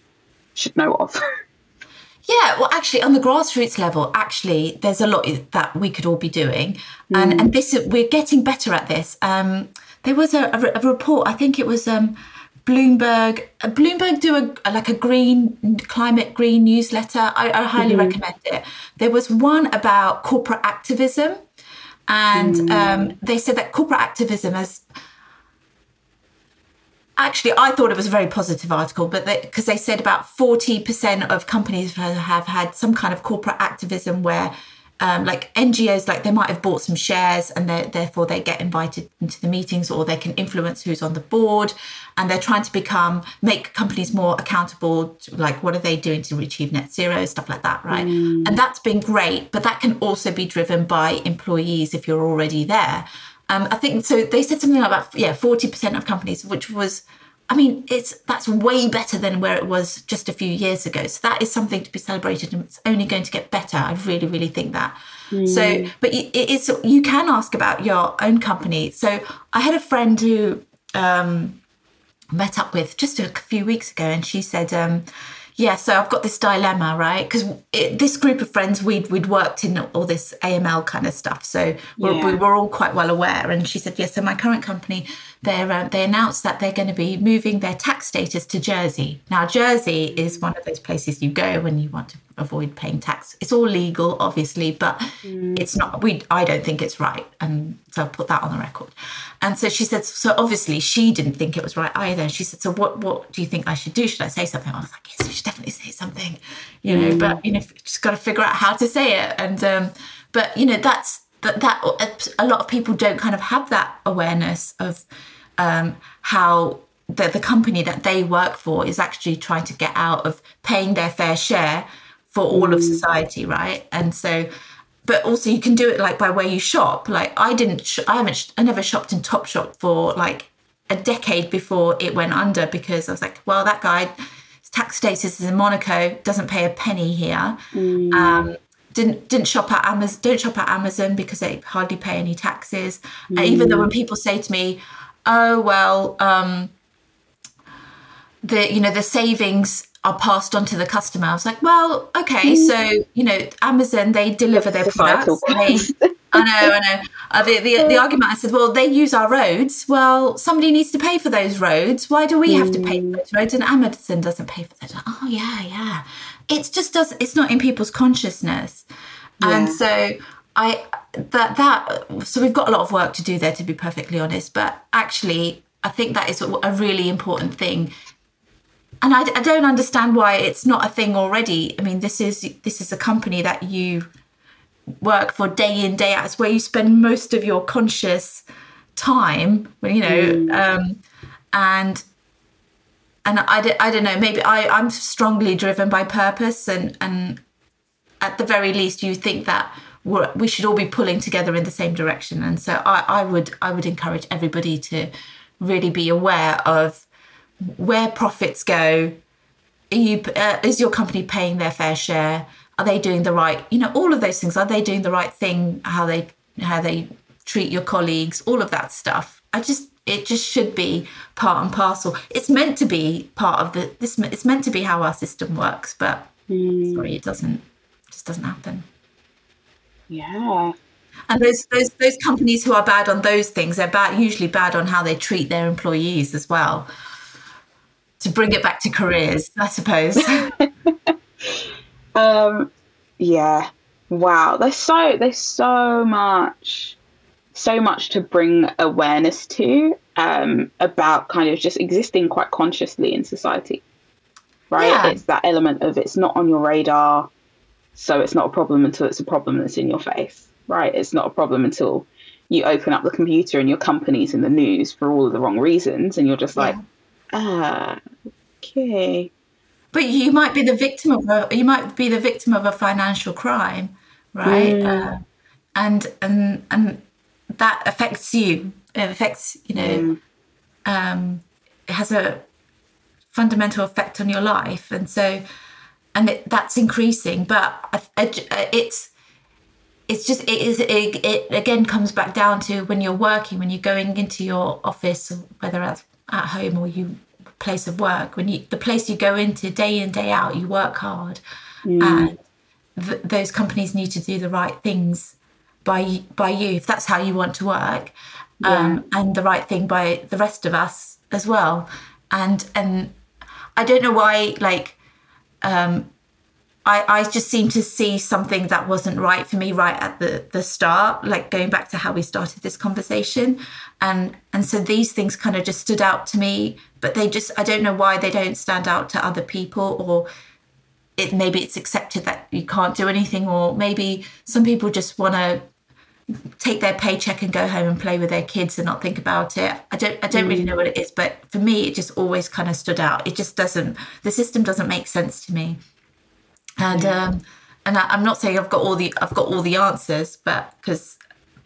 should know of yeah well actually on the grassroots level actually there's a lot that we could all be doing mm. and and this we're getting better at this um, there was a, a, a, report i think it was um, Bloomberg, uh, Bloomberg do a like a green climate green newsletter. I, I highly mm-hmm. recommend it. There was one about corporate activism, and mm. um, they said that corporate activism has actually i thought it was a very positive article but because they, they, said about 40% of companies have had some kind of corporate activism where um, like NGOs, like they might have bought some shares and therefore they get invited into the meetings or they can influence who's on the board and they're trying to become, make companies more accountable, to, like what are they doing to achieve net zero, stuff like that, right? Mm. And that's been great, but that can also be driven by employees if you're already there. Um, I think so. They said something like that, yeah, 40% of companies, which was I mean, it's that's way better than where it was just a few years ago. So that is something to be celebrated, and it's only going to get better. I really, really think that. Mm. So, but it is you can ask about your own company. So I had a friend who um, met up with just a few weeks ago, and she said. Um, yeah, so I've got this dilemma, right? Because this group of friends, we'd we'd worked in all this AML kind of stuff, so we're, yeah. we were all quite well aware. And she said, "Yes, yeah, so my current company they're, uh, they announced that they're going to be moving their tax status to Jersey. Now, Jersey is one of those places you go when you want to avoid paying tax. It's all legal, obviously, but mm. it's not. We I don't think it's right, and so I'll put that on the record. And so she said, so obviously she didn't think it was right either. She said, so what what do you think I should do? Should I say something? I was like, yes, you should definitely say something, you know. Mm. But you know, just got to figure out how to say it. And um, but you know, that's that that a lot of people don't kind of have that awareness of um, how the, the company that they work for is actually trying to get out of paying their fair share for all mm. of society, right? And so, but also you can do it like by where you shop. Like I didn't, sh- I haven't, sh- I never shopped in Topshop for like a decade before it went under because I was like, well, that guy, tax status is in Monaco, doesn't pay a penny here. Mm. Um, didn't didn't shop at Amazon. Don't shop at Amazon because they hardly pay any taxes. Mm. Uh, even though when people say to me, "Oh well," um, the you know the savings are passed on to the customer. I was like, well, okay, mm. so you know, Amazon they deliver their products. They, I know, I know. Uh, the, the, the argument I said, well, they use our roads. Well, somebody needs to pay for those roads. Why do we have to pay for mm. those roads? And Amazon doesn't pay for those. Oh yeah, yeah. It just does. It's not in people's consciousness, yeah. and so I that that so we've got a lot of work to do there, to be perfectly honest. But actually, I think that is a really important thing and I, I don't understand why it's not a thing already. I mean, this is this is a company that you work for day in day out. It's where you spend most of your conscious time. You know, mm. um, and and I, I don't know. Maybe I I'm strongly driven by purpose, and and at the very least, you think that we should all be pulling together in the same direction. And so I, I would I would encourage everybody to really be aware of where profits go. Are you uh, is your company paying their fair share? Are they doing the right you know all of those things. Are they doing the right thing? How they how they treat your colleagues all of that stuff. I just it just should be part and parcel. It's meant to be part of the this it's meant to be how our system works but mm. sorry it doesn't it just doesn't happen yeah and those those those companies who are bad on those things they're bad usually bad on how they treat their employees as well to bring it back to careers, I suppose. um, yeah. Wow. There's so there's so much so much to bring awareness to um, about kind of just existing quite consciously in society. Right? Yeah. It's that element of it's not on your radar, so it's not a problem until it's a problem that's in your face. Right? It's not a problem until you open up the computer and your company's in the news for all of the wrong reasons and you're just like. Ah, okay. But you might be the victim of a you might be the victim of a financial crime, right? Mm. Uh, and and and that affects you. It affects you know. Mm. Um, it has a fundamental effect on your life, and so and it, that's increasing. But it's it's just it is it, it again comes back down to when you're working when you're going into your office whether that's at home or you place of work when you the place you go into day in day out you work hard mm. and th- those companies need to do the right things by by you if that's how you want to work yeah. um, and the right thing by the rest of us as well and and i don't know why like um, I, I just seem to see something that wasn't right for me right at the, the start, like going back to how we started this conversation. And and so these things kind of just stood out to me, but they just I don't know why they don't stand out to other people or it maybe it's accepted that you can't do anything, or maybe some people just want to take their paycheck and go home and play with their kids and not think about it. I don't I don't mm. really know what it is, but for me it just always kind of stood out. It just doesn't the system doesn't make sense to me and um, and I, am not saying I've got all the I've got all the answers, but because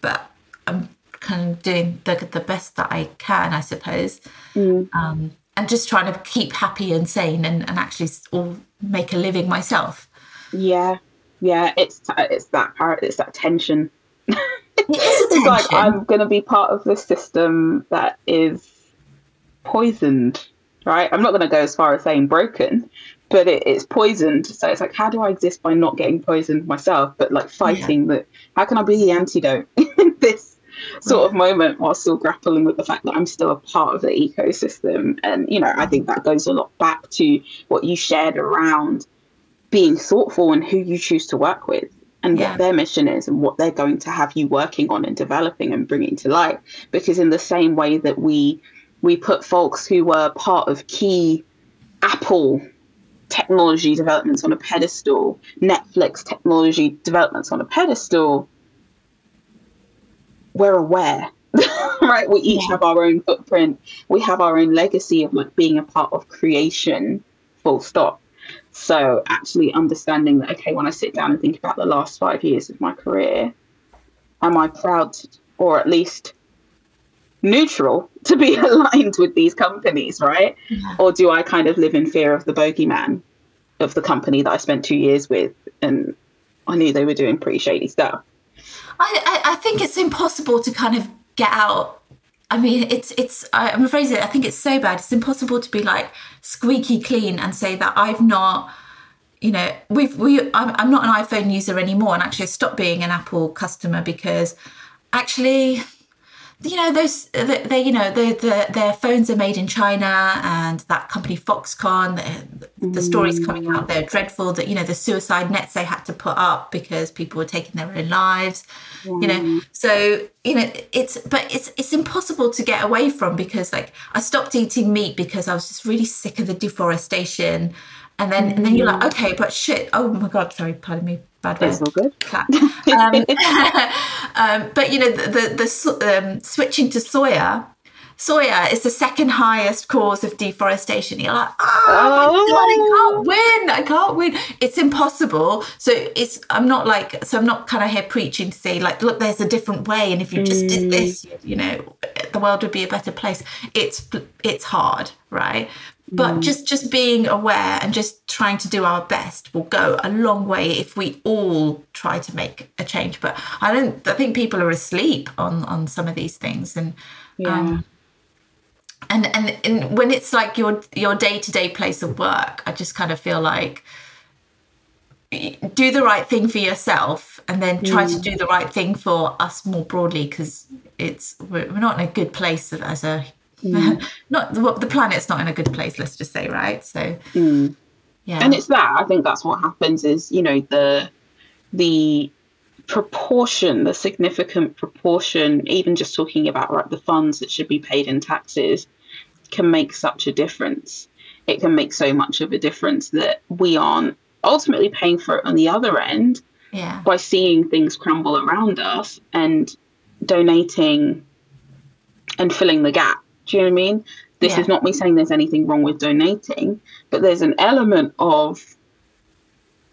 but I'm kind of doing the the best that I can, I suppose, mm. um, and just trying to keep happy and sane and, and actually all make a living myself. Yeah, yeah, it's it's that part, it's that tension. It's like I'm going to be part of this system that is poisoned, right? I'm not going to go as far as saying broken, but it, it's poisoned. So it's like, how do I exist by not getting poisoned myself? But like fighting yeah. that, how can I be the antidote in this sort of moment while still grappling with the fact that I'm still a part of the ecosystem. And, you know, I think that goes a lot back to what you shared around being thoughtful and who you choose to work with and yeah. what their mission is and what they're going to have you working on and developing and bringing to light. Because in the same way that we we put folks who were part of key Apple technology developments on a pedestal, Netflix technology developments on a pedestal, we're aware. right? We each yeah. have our own footprint. We have our own legacy of like being a part of creation, full stop. So actually understanding that, okay, when I sit down and think about the last five years of my career, am I proud to, or at least neutral to be aligned with these companies, right? Yeah. Or do I kind of live in fear of the bogeyman of the company that I spent two years with and I knew they were doing pretty shady stuff? I, I, I think it's impossible to kind of get out I mean, it's it's. I'm afraid I think it's so bad. It's impossible to be like squeaky clean and say that I've not, you know, we've we. I'm, I'm not an iPhone user anymore, and actually I stopped being an Apple customer because actually you know those uh, they, they you know they, the, their phones are made in China and that company Foxconn the, the stories coming out they're mm. dreadful that you know the suicide nets they had to put up because people were taking their own lives mm. you know. Mm. So you know it's but it's it's impossible to get away from because like I stopped eating meat because I was just really sick of the deforestation. And then and then you're like mm. okay but shit. Oh my god sorry pardon me bad That's all good. um, um, but you know, the the, the um, switching to soya. Soya is the second highest cause of deforestation. You're like, oh, oh. God, I can't win. I can't win. It's impossible. So it's. I'm not like. So I'm not kind of here preaching to say like, look, there's a different way, and if you just mm. did this, you know, the world would be a better place. It's it's hard, right? But mm. just just being aware and just trying to do our best will go a long way if we all try to make a change but i don't i think people are asleep on on some of these things and yeah. um and, and and when it's like your your day-to-day place of work i just kind of feel like do the right thing for yourself and then try mm. to do the right thing for us more broadly because it's we're, we're not in a good place as a Mm. not the, the planet's not in a good place. Let's just say, right? So, mm. yeah, and it's that. I think that's what happens. Is you know the the proportion, the significant proportion, even just talking about right, the funds that should be paid in taxes, can make such a difference. It can make so much of a difference that we aren't ultimately paying for it on the other end yeah. by seeing things crumble around us and donating and filling the gap do you know what I mean? This yeah. is not me saying there's anything wrong with donating, but there's an element of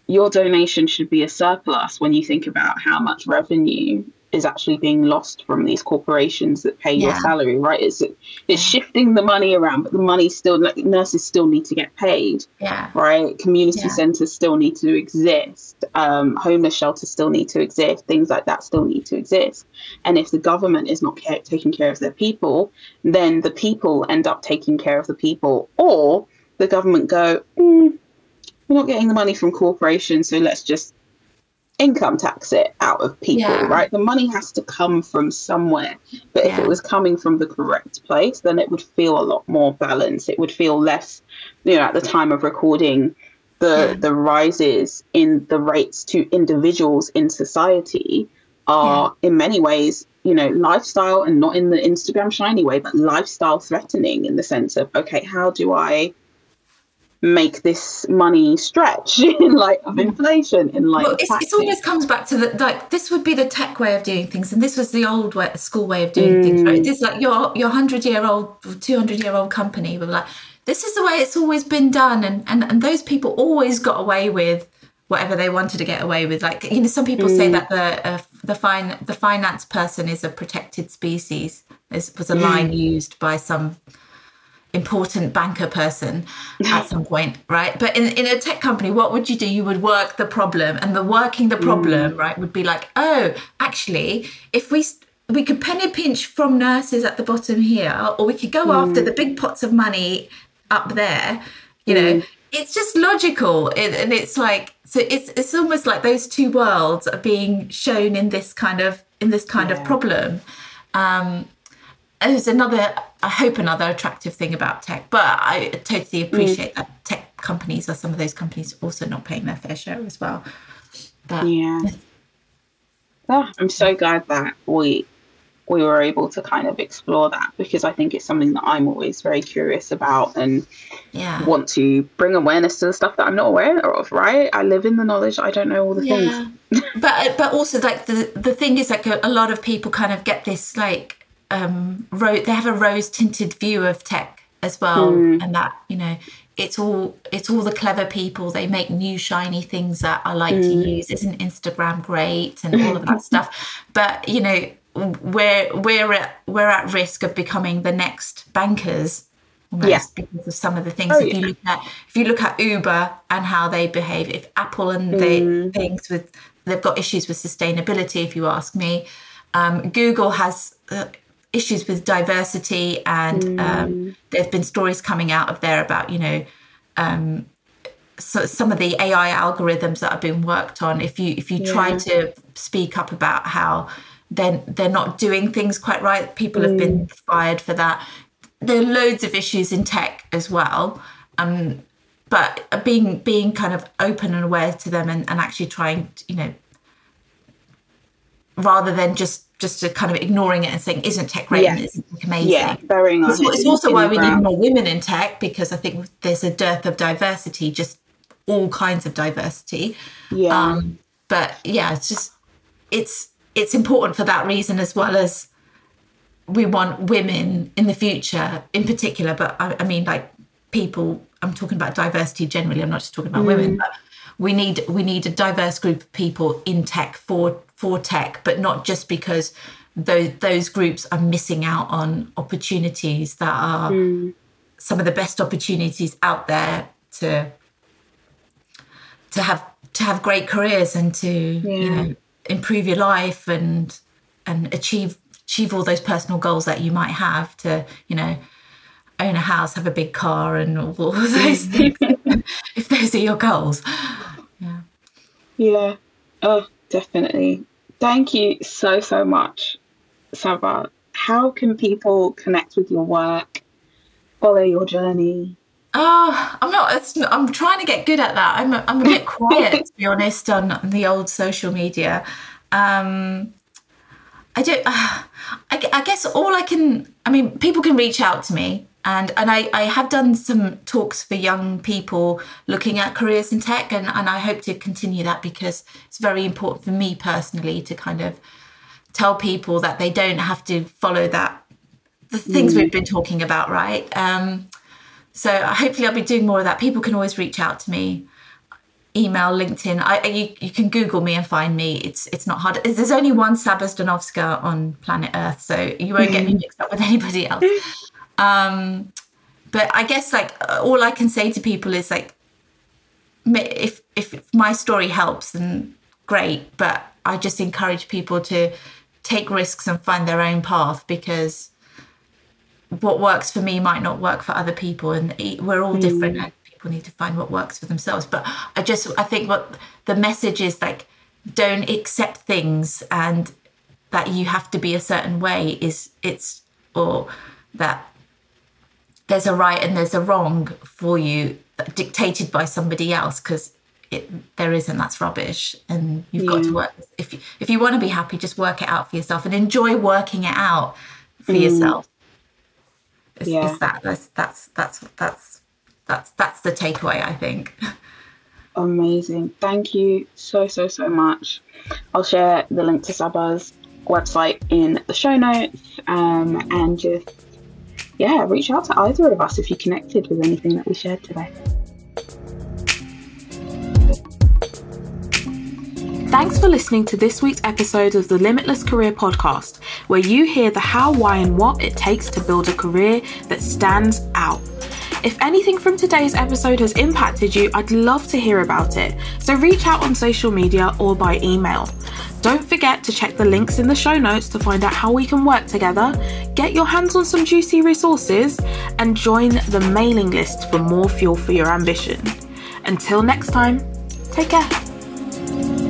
your donation should be a surplus when you think about how much revenue is actually being lost from these corporations that pay yeah. your salary, right? It's it's shifting the money around, but the money still like, nurses still need to get paid, yeah. right? Community yeah. centres still need to exist, um, homeless shelters still need to exist, things like that still need to exist. And if the government is not care- taking care of their people, then the people end up taking care of the people, or the government go, mm, we're not getting the money from corporations, so let's just income tax it out of people, yeah. right? The money has to come from somewhere. But yeah. if it was coming from the correct place, then it would feel a lot more balanced. It would feel less, you know, at the time of recording, the yeah. the rises in the rates to individuals in society are in many ways, you know, lifestyle and not in the Instagram shiny way, but lifestyle threatening in the sense of, okay, how do I make this money stretch in light of inflation in light well, it always comes back to the like this would be the tech way of doing things and this was the old way, school way of doing mm. things right this like your your 100 year old 200 year old company were like this is the way it's always been done and, and and those people always got away with whatever they wanted to get away with like you know some people mm. say that the uh, the fine the finance person is a protected species this was a mm. line used by some important banker person at some point, right? But in, in a tech company, what would you do? You would work the problem, and the working the problem, mm. right, would be like, oh, actually, if we we could penny pinch from nurses at the bottom here, or we could go mm. after the big pots of money up there. You know, mm. it's just logical, it, and it's like so. It's it's almost like those two worlds are being shown in this kind of in this kind yeah. of problem Um, there's another, I hope, another attractive thing about tech, but I totally appreciate mm. that tech companies or some of those companies also not paying their fair share as well. But, yeah. Oh, I'm so glad that we we were able to kind of explore that because I think it's something that I'm always very curious about and yeah. want to bring awareness to the stuff that I'm not aware of, right? I live in the knowledge, I don't know all the yeah. things. but but also like the the thing is like a, a lot of people kind of get this like um ro- they have a rose tinted view of tech as well mm. and that, you know, it's all it's all the clever people they make new shiny things that i like mm. to use isn't instagram great and all of that stuff but you know we're we're at we're at risk of becoming the next bankers almost yeah. because of some of the things. Oh, if yeah. you look at if you look at Uber and how they behave, if Apple and mm. things with they've got issues with sustainability. If you ask me, um, Google has. Uh, issues with diversity and mm. um, there have been stories coming out of there about you know um, so some of the AI algorithms that have been worked on if you if you yeah. try to speak up about how then they're not doing things quite right. People have been mm. fired for that. There are loads of issues in tech as well. Um, but being being kind of open and aware to them and, and actually trying to, you know rather than just just to kind of ignoring it and saying isn't tech great yeah. isn't tech amazing yeah very nice. it's, it's also why we need more women in tech because i think there's a dearth of diversity just all kinds of diversity yeah um, but yeah it's just it's it's important for that reason as well as we want women in the future in particular but I, I, mean like people i'm talking about diversity generally i'm not just talking about mm. women but we need we need a diverse group of people in tech for for tech but not just because those those groups are missing out on opportunities that are mm. some of the best opportunities out there to to have to have great careers and to yeah. you know improve your life and and achieve achieve all those personal goals that you might have to you know own a house have a big car and all those things if those are your goals yeah yeah oh definitely thank you so so much Sabah how can people connect with your work follow your journey Oh, I'm not. I'm trying to get good at that. I'm. A, I'm a bit quiet, to be honest, on the old social media. Um, I don't. Uh, I, I, guess all I can. I mean, people can reach out to me, and and I, I have done some talks for young people looking at careers in tech, and and I hope to continue that because it's very important for me personally to kind of tell people that they don't have to follow that the things mm. we've been talking about, right? Um, so hopefully I'll be doing more of that. People can always reach out to me, email, LinkedIn. I, you, you can Google me and find me. It's it's not hard. There's only one Sabah Dzanowska on planet Earth, so you won't get me mixed up with anybody else. Um, but I guess like all I can say to people is like, if if my story helps, then great. But I just encourage people to take risks and find their own path because what works for me might not work for other people and we're all different mm. people need to find what works for themselves but i just i think what the message is like don't accept things and that you have to be a certain way is it's or that there's a right and there's a wrong for you dictated by somebody else because it, there isn't that's rubbish and you've yeah. got to work if you, if you want to be happy just work it out for yourself and enjoy working it out for mm. yourself is, yeah. is that that's that's that's that's that's that's the takeaway I think. Amazing. Thank you so so so much. I'll share the link to Sabah's website in the show notes um, and just yeah reach out to either of us if you connected with anything that we shared today. Thanks for listening to this week's episode of the Limitless Career Podcast, where you hear the how, why, and what it takes to build a career that stands out. If anything from today's episode has impacted you, I'd love to hear about it. So reach out on social media or by email. Don't forget to check the links in the show notes to find out how we can work together, get your hands on some juicy resources, and join the mailing list for more fuel for your ambition. Until next time, take care.